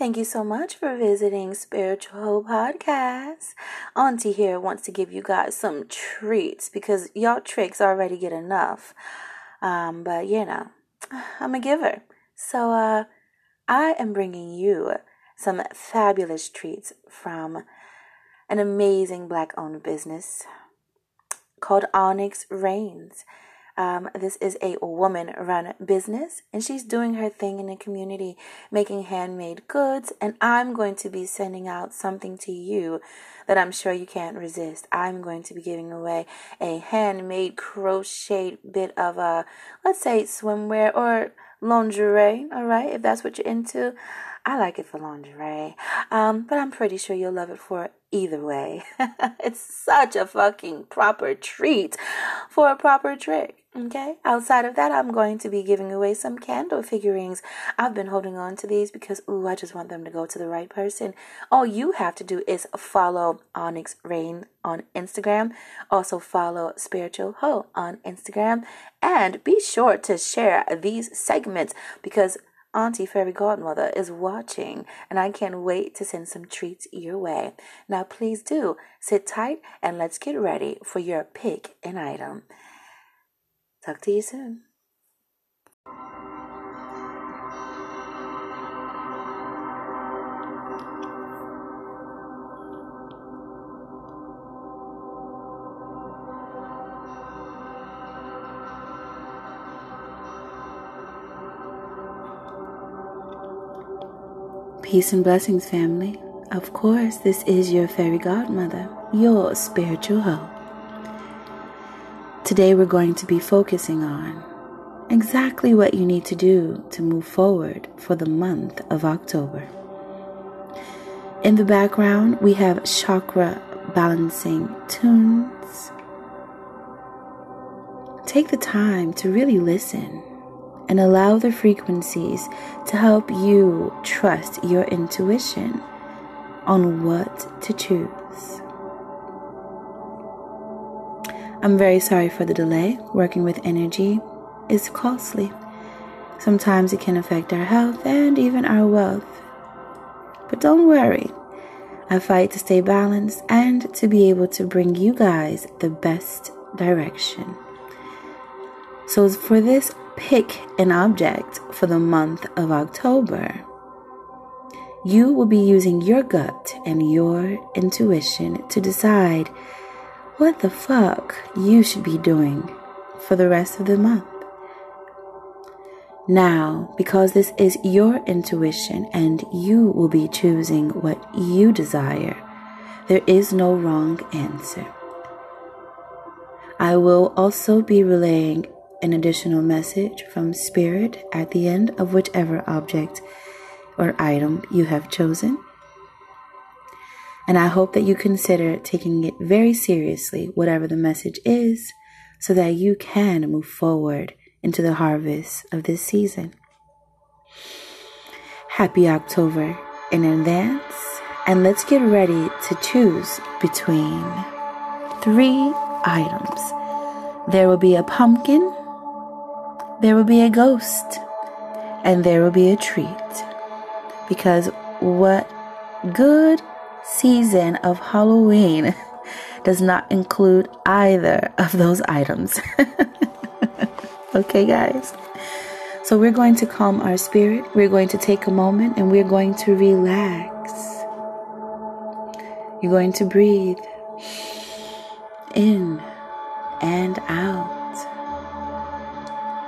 Thank you so much for visiting Spiritual Hoe Podcast. Auntie here wants to give you guys some treats because y'all tricks already get enough. Um, but you know, I'm a giver. So uh, I am bringing you some fabulous treats from an amazing black owned business called Onyx Reigns. Um, this is a woman run business, and she's doing her thing in the community, making handmade goods. And I'm going to be sending out something to you that I'm sure you can't resist. I'm going to be giving away a handmade crocheted bit of a, let's say, swimwear or lingerie, all right, if that's what you're into. I like it for lingerie, um, but I'm pretty sure you'll love it for either way. it's such a fucking proper treat for a proper trick. Okay, outside of that, I'm going to be giving away some candle figurines. I've been holding on to these because, ooh, I just want them to go to the right person. All you have to do is follow Onyx Rain on Instagram. Also, follow Spiritual Ho on Instagram. And be sure to share these segments because Auntie Fairy Godmother is watching, and I can't wait to send some treats your way. Now, please do sit tight and let's get ready for your pick an item. Talk to you soon. Peace and blessings, family. Of course, this is your fairy godmother, your spiritual hoe. Today, we're going to be focusing on exactly what you need to do to move forward for the month of October. In the background, we have chakra balancing tunes. Take the time to really listen and allow the frequencies to help you trust your intuition on what to choose. I'm very sorry for the delay. Working with energy is costly. Sometimes it can affect our health and even our wealth. But don't worry. I fight to stay balanced and to be able to bring you guys the best direction. So, for this pick an object for the month of October, you will be using your gut and your intuition to decide what the fuck you should be doing for the rest of the month. Now, because this is your intuition and you will be choosing what you desire, there is no wrong answer. I will also be relaying an additional message from Spirit at the end of whichever object or item you have chosen. And I hope that you consider taking it very seriously, whatever the message is, so that you can move forward into the harvest of this season. Happy October in advance, and let's get ready to choose between three items. There will be a pumpkin there will be a ghost and there will be a treat. Because what good season of Halloween does not include either of those items? okay, guys? So we're going to calm our spirit. We're going to take a moment and we're going to relax. You're going to breathe in and out.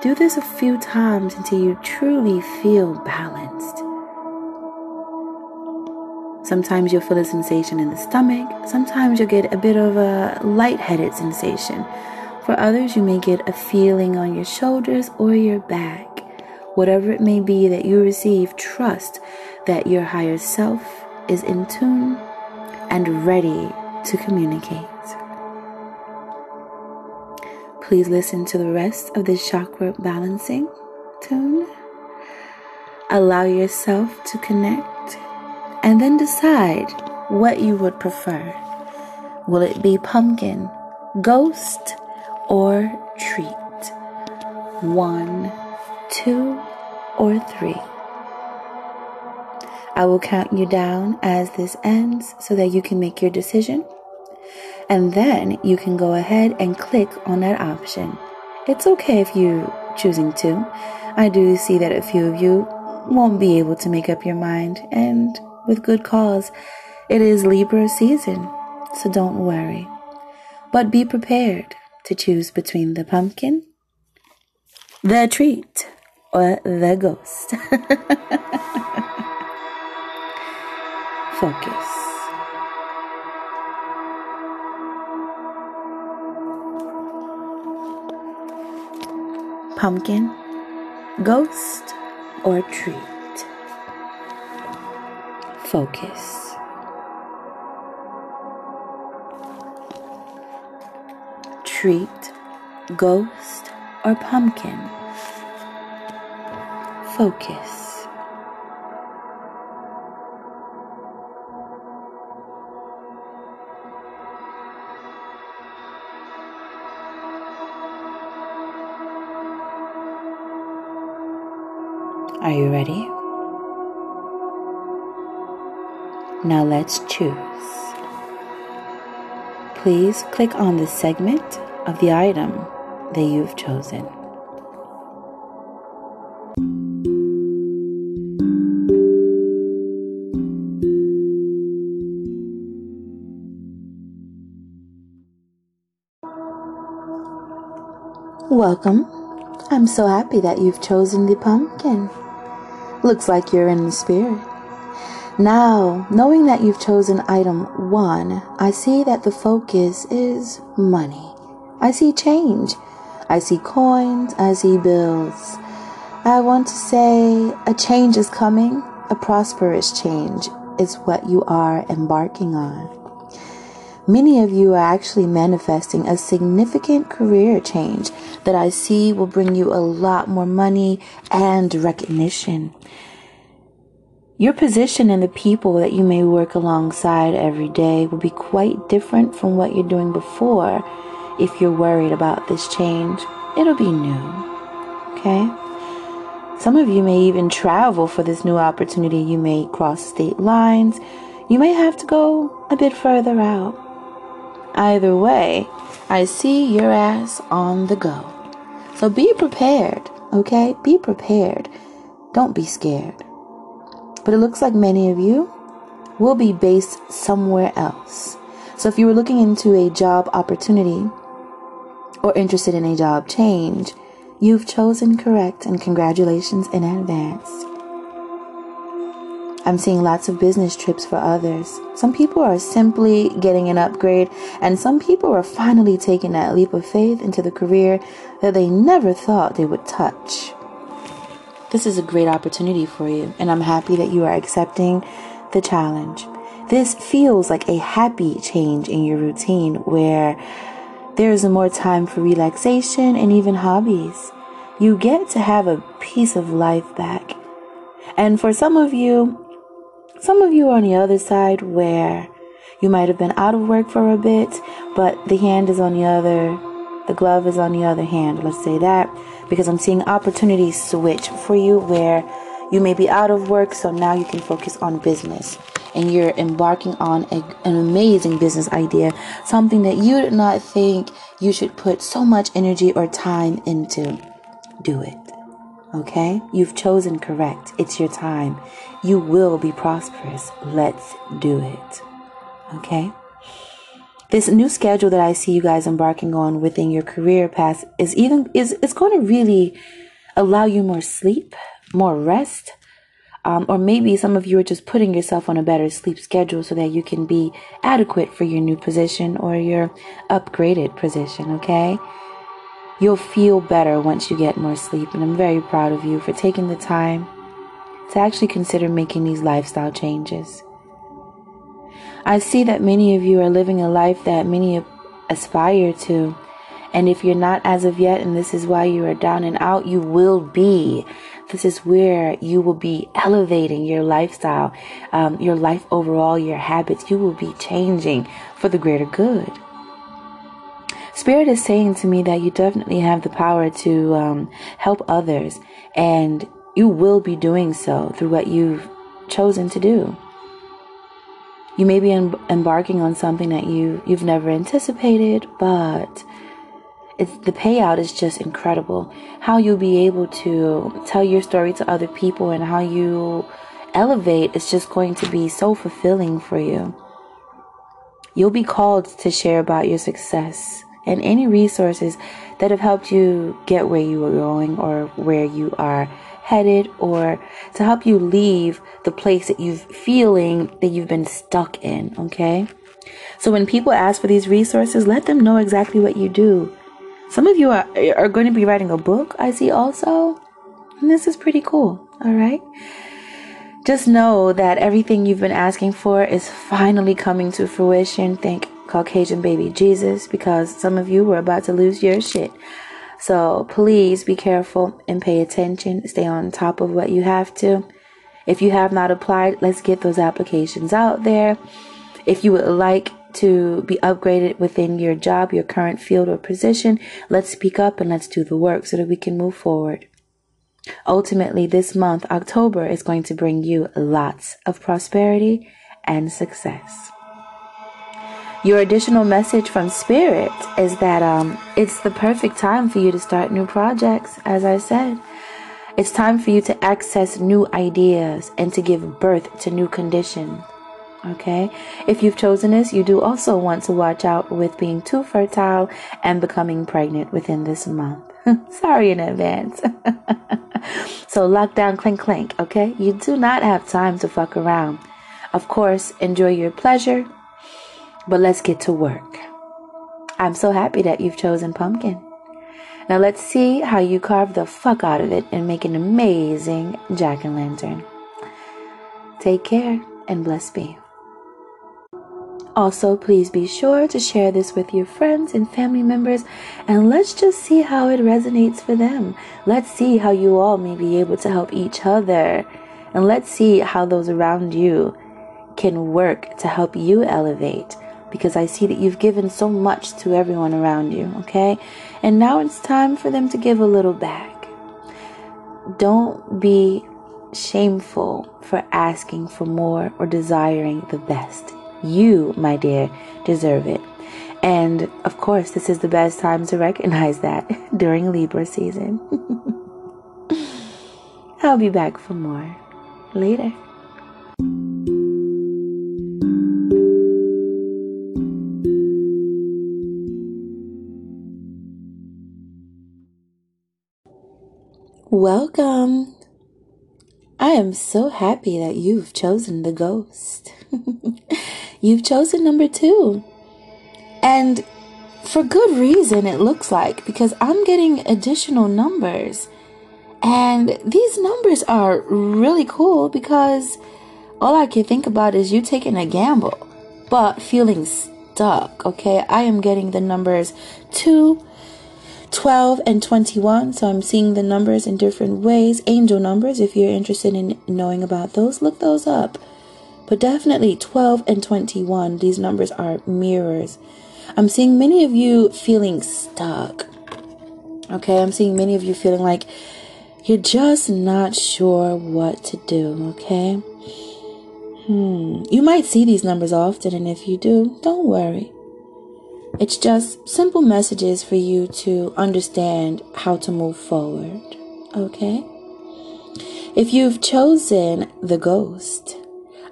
Do this a few times until you truly feel balanced. Sometimes you'll feel a sensation in the stomach. Sometimes you'll get a bit of a lightheaded sensation. For others, you may get a feeling on your shoulders or your back. Whatever it may be that you receive, trust that your higher self is in tune and ready to communicate. Please listen to the rest of this chakra balancing tune. Allow yourself to connect and then decide what you would prefer. Will it be pumpkin, ghost, or treat? One, two, or three. I will count you down as this ends so that you can make your decision. And then you can go ahead and click on that option. It's okay if you're choosing to. I do see that a few of you won't be able to make up your mind, and with good cause. It is Libra season, so don't worry. But be prepared to choose between the pumpkin, the treat, or the ghost. Focus. Pumpkin, ghost, or treat. Focus. Treat, ghost, or pumpkin. Focus. Are you ready? Now let's choose. Please click on the segment of the item that you've chosen. Welcome. I'm so happy that you've chosen the pumpkin. Looks like you're in the spirit. Now, knowing that you've chosen item one, I see that the focus is money. I see change. I see coins. I see bills. I want to say a change is coming. A prosperous change is what you are embarking on. Many of you are actually manifesting a significant career change that I see will bring you a lot more money and recognition. Your position and the people that you may work alongside every day will be quite different from what you're doing before. If you're worried about this change, it'll be new. Okay? Some of you may even travel for this new opportunity. You may cross state lines. You may have to go a bit further out. Either way, I see your ass on the go. So be prepared, okay? Be prepared. Don't be scared. But it looks like many of you will be based somewhere else. So if you were looking into a job opportunity or interested in a job change, you've chosen correct and congratulations in advance. I'm seeing lots of business trips for others. Some people are simply getting an upgrade, and some people are finally taking that leap of faith into the career that they never thought they would touch. This is a great opportunity for you, and I'm happy that you are accepting the challenge. This feels like a happy change in your routine where there is more time for relaxation and even hobbies. You get to have a piece of life back. And for some of you, some of you are on the other side where you might have been out of work for a bit, but the hand is on the other, the glove is on the other hand, let's say that because I'm seeing opportunities switch for you where you may be out of work, so now you can focus on business and you're embarking on a, an amazing business idea, something that you did not think you should put so much energy or time into. Do it. Okay? You've chosen correct. It's your time. You will be prosperous. Let's do it. Okay? This new schedule that I see you guys embarking on within your career path is even is it's going to really allow you more sleep, more rest. Um, or maybe some of you are just putting yourself on a better sleep schedule so that you can be adequate for your new position or your upgraded position, okay? You'll feel better once you get more sleep, and I'm very proud of you for taking the time to actually consider making these lifestyle changes. I see that many of you are living a life that many aspire to. And if you're not as of yet, and this is why you are down and out, you will be. This is where you will be elevating your lifestyle, um, your life overall, your habits. You will be changing for the greater good. Spirit is saying to me that you definitely have the power to um, help others, and you will be doing so through what you've chosen to do. You may be em- embarking on something that you you've never anticipated, but it's the payout is just incredible. How you'll be able to tell your story to other people and how you elevate is just going to be so fulfilling for you. You'll be called to share about your success and any resources that have helped you get where you are going or where you are headed or to help you leave the place that you've feeling that you've been stuck in, okay? So when people ask for these resources, let them know exactly what you do. Some of you are, are going to be writing a book, I see also. And this is pretty cool, all right? Just know that everything you've been asking for is finally coming to fruition. Thank Caucasian baby Jesus because some of you were about to lose your shit. So please be careful and pay attention. Stay on top of what you have to. If you have not applied, let's get those applications out there. If you would like to be upgraded within your job, your current field or position, let's speak up and let's do the work so that we can move forward. Ultimately, this month, October, is going to bring you lots of prosperity and success. Your additional message from Spirit is that um, it's the perfect time for you to start new projects, as I said. It's time for you to access new ideas and to give birth to new conditions. Okay? If you've chosen this, you do also want to watch out with being too fertile and becoming pregnant within this month. Sorry in advance. so lockdown clink clink, okay? You do not have time to fuck around. Of course, enjoy your pleasure, but let's get to work. I'm so happy that you've chosen pumpkin. Now let's see how you carve the fuck out of it and make an amazing jack o' lantern. Take care and bless be. Also, please be sure to share this with your friends and family members and let's just see how it resonates for them. Let's see how you all may be able to help each other. And let's see how those around you can work to help you elevate. Because I see that you've given so much to everyone around you, okay? And now it's time for them to give a little back. Don't be shameful for asking for more or desiring the best. You, my dear, deserve it. And of course, this is the best time to recognize that during Libra season. I'll be back for more later. Welcome. I am so happy that you've chosen the ghost. You've chosen number two. And for good reason, it looks like, because I'm getting additional numbers. And these numbers are really cool because all I can think about is you taking a gamble, but feeling stuck. Okay, I am getting the numbers 2, 12, and 21. So I'm seeing the numbers in different ways. Angel numbers, if you're interested in knowing about those, look those up. But definitely 12 and 21, these numbers are mirrors. I'm seeing many of you feeling stuck. Okay, I'm seeing many of you feeling like you're just not sure what to do, okay? Hmm. You might see these numbers often, and if you do, don't worry. It's just simple messages for you to understand how to move forward, okay? If you've chosen the ghost,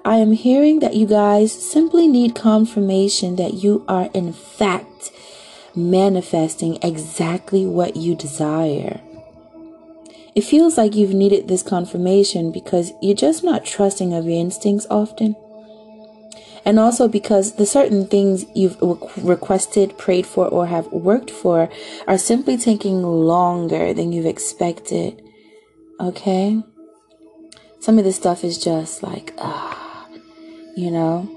I am hearing that you guys simply need confirmation that you are, in fact, manifesting exactly what you desire. It feels like you've needed this confirmation because you're just not trusting of your instincts often. And also because the certain things you've requested, prayed for, or have worked for are simply taking longer than you've expected. Okay? Some of this stuff is just like, ah you know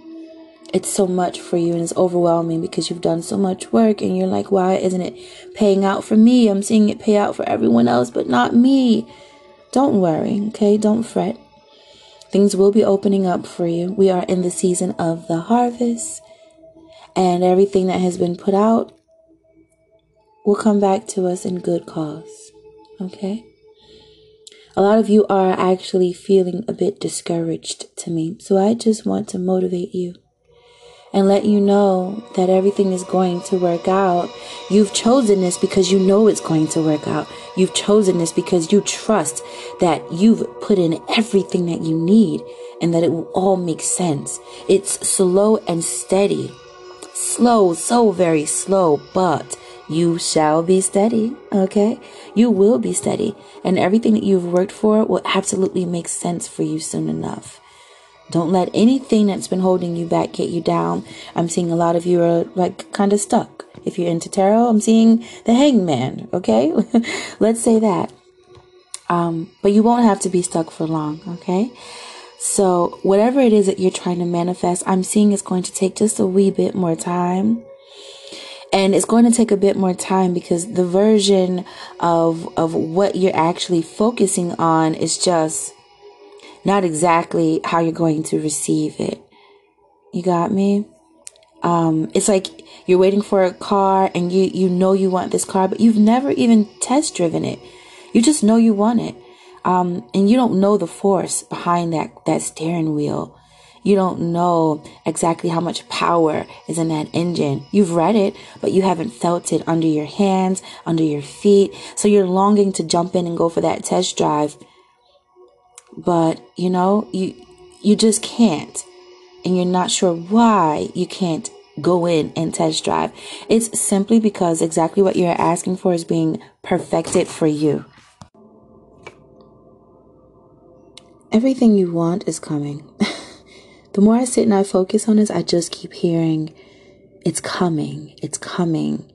it's so much for you and it's overwhelming because you've done so much work and you're like why isn't it paying out for me i'm seeing it pay out for everyone else but not me don't worry okay don't fret things will be opening up for you we are in the season of the harvest and everything that has been put out will come back to us in good cause okay A lot of you are actually feeling a bit discouraged to me. So I just want to motivate you and let you know that everything is going to work out. You've chosen this because you know it's going to work out. You've chosen this because you trust that you've put in everything that you need and that it will all make sense. It's slow and steady. Slow, so very slow, but you shall be steady, okay? You will be steady, and everything that you've worked for will absolutely make sense for you soon enough. Don't let anything that's been holding you back get you down. I'm seeing a lot of you are like kind of stuck. If you're into tarot, I'm seeing the hangman, okay? Let's say that. Um, but you won't have to be stuck for long, okay? So, whatever it is that you're trying to manifest, I'm seeing it's going to take just a wee bit more time. And it's going to take a bit more time because the version of of what you're actually focusing on is just not exactly how you're going to receive it. You got me? Um, it's like you're waiting for a car and you, you know you want this car, but you've never even test driven it. You just know you want it. Um, and you don't know the force behind that, that steering wheel. You don't know exactly how much power is in that engine. You've read it, but you haven't felt it under your hands, under your feet. So you're longing to jump in and go for that test drive but you know, you you just can't. And you're not sure why you can't go in and test drive. It's simply because exactly what you're asking for is being perfected for you. Everything you want is coming. the more I sit and I focus on this, I just keep hearing it's coming, it's coming.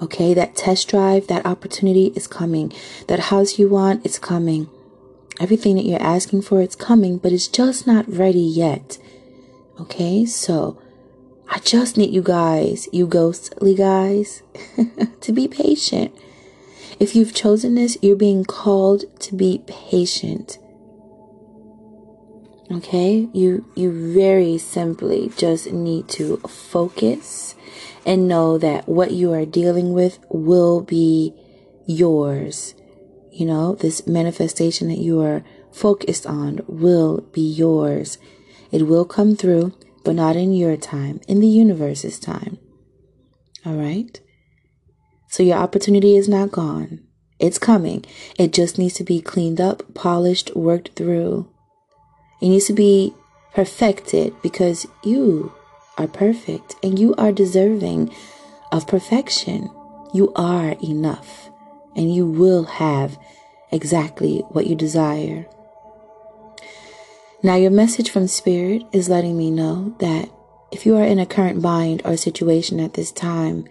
Okay, that test drive, that opportunity is coming. That house you want, it's coming. Everything that you're asking for, it's coming, but it's just not ready yet. Okay, so I just need you guys, you ghostly guys, to be patient. If you've chosen this, you're being called to be patient. Okay? You you very simply just need to focus and know that what you are dealing with will be yours you know, this manifestation that you are focused on will be yours. It will come through, but not in your time, in the universe's time. All right? So your opportunity is not gone. It's coming. It just needs to be cleaned up, polished, worked through. It needs to be perfected because you are perfect and you are deserving of perfection. You are enough and you will have exactly what you desire. Now, your message from Spirit is letting me know that if you are in a current bind or situation at this time,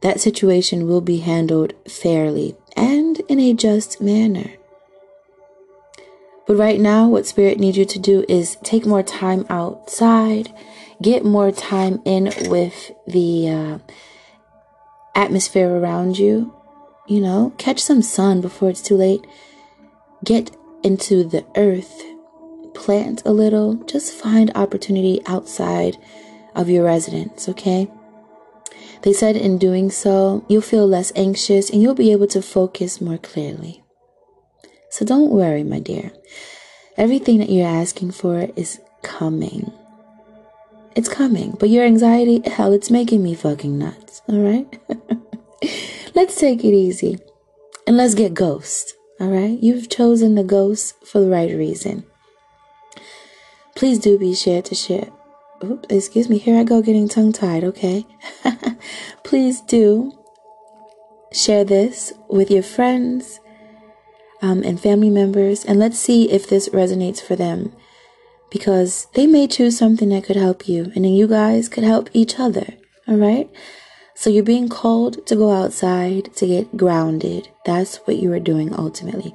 that situation will be handled fairly and in a just manner. But right now, what Spirit needs you to do is take more time outside, get more time in with the uh, atmosphere around you, you know, catch some sun before it's too late. Get into the earth, plant a little, just find opportunity outside of your residence, okay? They said in doing so, you'll feel less anxious and you'll be able to focus more clearly. So don't worry, my dear. Everything that you're asking for is coming. It's coming, but your anxiety, hell, it's making me fucking nuts, alright? Let's take it easy and let's get ghost. All right. You've chosen the ghost for the right reason. Please do be sure to share. Oops, excuse me. Here I go getting tongue tied. Okay. Please do share this with your friends um, and family members and let's see if this resonates for them because they may choose something that could help you and then you guys could help each other. All right. So you're being called to go outside to get grounded. That's what you are doing ultimately.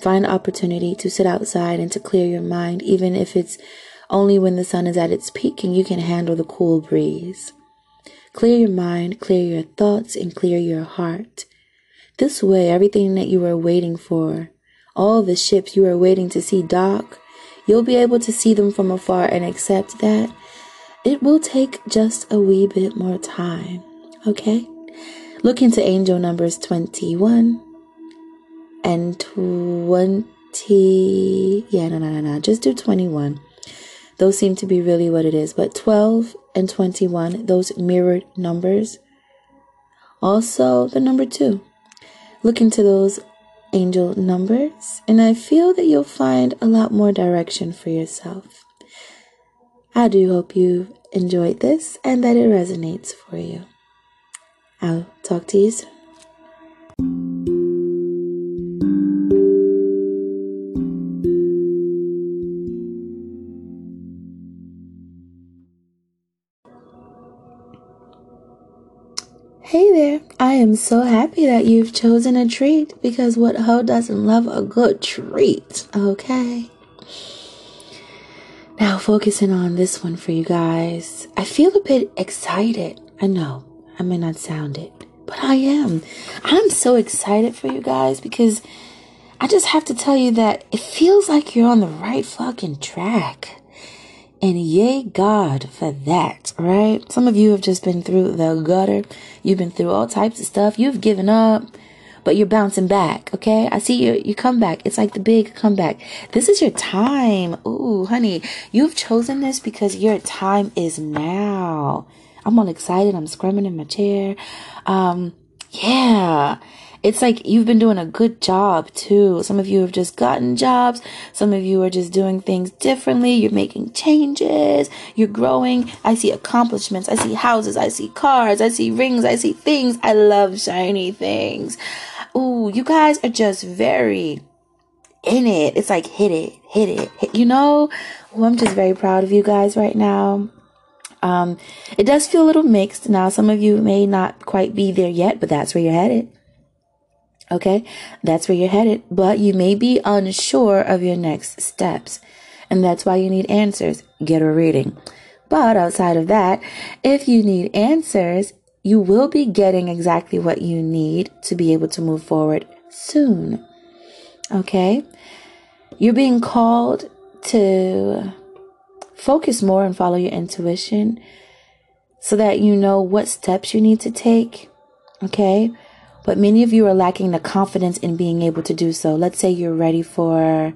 Find opportunity to sit outside and to clear your mind, even if it's only when the sun is at its peak and you can handle the cool breeze. Clear your mind, clear your thoughts, and clear your heart. This way, everything that you are waiting for, all the ships you are waiting to see dock, you'll be able to see them from afar and accept that it will take just a wee bit more time. Okay? Look into angel numbers 21 and 20. Yeah, no, no, no, no. Just do 21. Those seem to be really what it is. But 12 and 21, those mirrored numbers. Also, the number two. Look into those angel numbers, and I feel that you'll find a lot more direction for yourself. I do hope you enjoyed this and that it resonates for you. I'll talk to you soon. Hey there, I am so happy that you've chosen a treat because what hoe doesn't love a good treat, okay? Now, focusing on this one for you guys, I feel a bit excited. I know I may not sound it, but I am. I'm so excited for you guys because I just have to tell you that it feels like you're on the right fucking track. And yay God for that, right? Some of you have just been through the gutter. You've been through all types of stuff. You've given up, but you're bouncing back, okay? I see you, you come back. It's like the big comeback. This is your time. Ooh, honey, you've chosen this because your time is now. I'm all excited. I'm scrumming in my chair. Um, yeah it's like you've been doing a good job too. Some of you have just gotten jobs. Some of you are just doing things differently. You're making changes. You're growing. I see accomplishments. I see houses. I see cars. I see rings. I see things. I love shiny things. Ooh, you guys are just very in it. It's like hit it, hit it, hit, you know? I'm just very proud of you guys right now. Um, it does feel a little mixed. Now, some of you may not quite be there yet, but that's where you're headed. Okay, that's where you're headed, but you may be unsure of your next steps, and that's why you need answers. Get a reading. But outside of that, if you need answers, you will be getting exactly what you need to be able to move forward soon. Okay, you're being called to focus more and follow your intuition so that you know what steps you need to take. Okay but many of you are lacking the confidence in being able to do so. Let's say you're ready for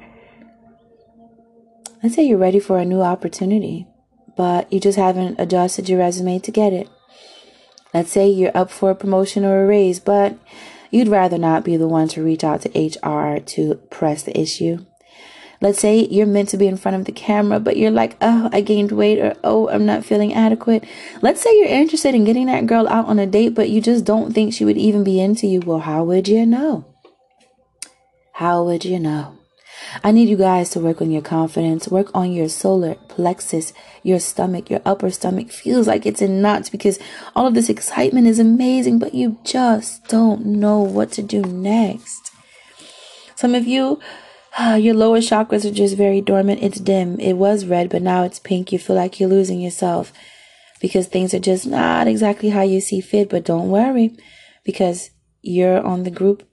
let's say you're ready for a new opportunity, but you just haven't adjusted your resume to get it. Let's say you're up for a promotion or a raise, but you'd rather not be the one to reach out to HR to press the issue. Let's say you're meant to be in front of the camera, but you're like, oh, I gained weight, or oh, I'm not feeling adequate. Let's say you're interested in getting that girl out on a date, but you just don't think she would even be into you. Well, how would you know? How would you know? I need you guys to work on your confidence, work on your solar plexus, your stomach, your upper stomach feels like it's in knots because all of this excitement is amazing, but you just don't know what to do next. Some of you your lower chakras are just very dormant. It's dim. It was red, but now it's pink. You feel like you're losing yourself because things are just not exactly how you see fit. But don't worry because you're on the group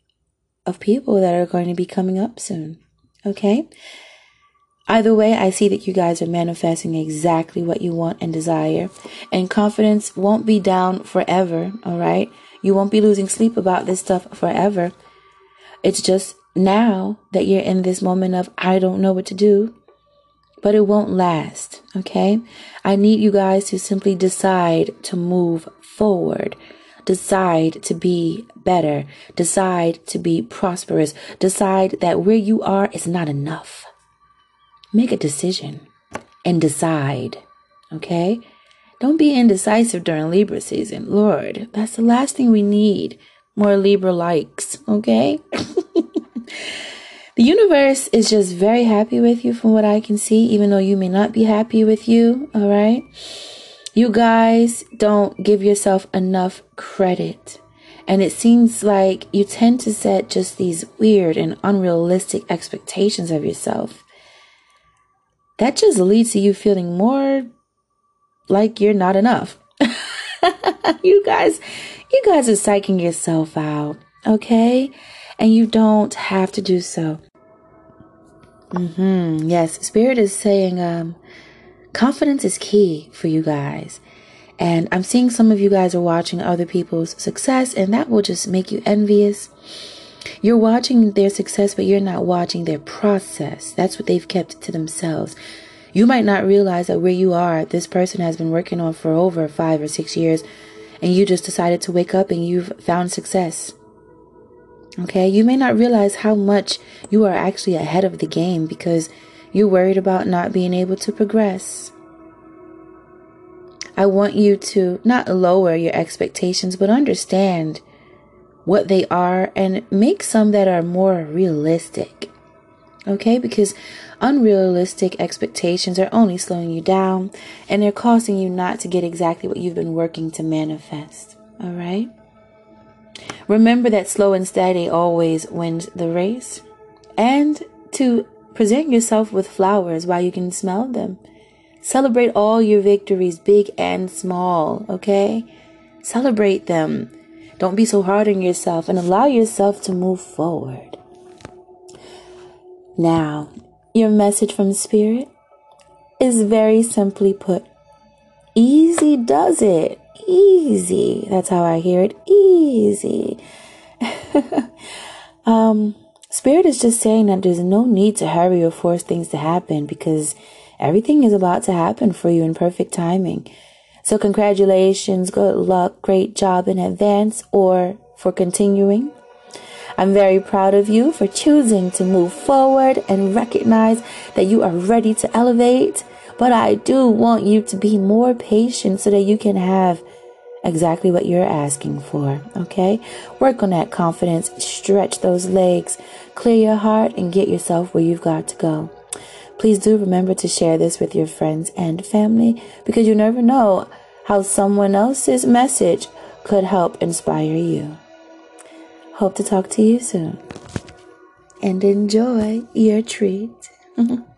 of people that are going to be coming up soon. Okay? Either way, I see that you guys are manifesting exactly what you want and desire. And confidence won't be down forever, all right? You won't be losing sleep about this stuff forever. It's just now that you're in this moment of, I don't know what to do, but it won't last. Okay. I need you guys to simply decide to move forward. Decide to be better. Decide to be prosperous. Decide that where you are is not enough. Make a decision and decide. Okay. Don't be indecisive during Libra season. Lord, that's the last thing we need. More Libra likes. Okay. The universe is just very happy with you from what I can see, even though you may not be happy with you. All right. You guys don't give yourself enough credit. And it seems like you tend to set just these weird and unrealistic expectations of yourself. That just leads to you feeling more like you're not enough. you guys, you guys are psyching yourself out, okay? And you don't have to do so. Mm-hmm. Yes, Spirit is saying um, confidence is key for you guys. And I'm seeing some of you guys are watching other people's success, and that will just make you envious. You're watching their success, but you're not watching their process. That's what they've kept to themselves. You might not realize that where you are, this person has been working on for over five or six years, and you just decided to wake up and you've found success. Okay, you may not realize how much you are actually ahead of the game because you're worried about not being able to progress. I want you to not lower your expectations, but understand what they are and make some that are more realistic. Okay, because unrealistic expectations are only slowing you down and they're causing you not to get exactly what you've been working to manifest. All right. Remember that slow and steady always wins the race, and to present yourself with flowers while you can smell them. Celebrate all your victories, big and small, okay? Celebrate them. Don't be so hard on yourself and allow yourself to move forward. Now, your message from Spirit is very simply put easy does it. Easy. That's how I hear it. Easy. um, Spirit is just saying that there's no need to hurry or force things to happen because everything is about to happen for you in perfect timing. So, congratulations, good luck, great job in advance or for continuing. I'm very proud of you for choosing to move forward and recognize that you are ready to elevate. But I do want you to be more patient so that you can have exactly what you're asking for. Okay? Work on that confidence, stretch those legs, clear your heart, and get yourself where you've got to go. Please do remember to share this with your friends and family because you never know how someone else's message could help inspire you. Hope to talk to you soon and enjoy your treat.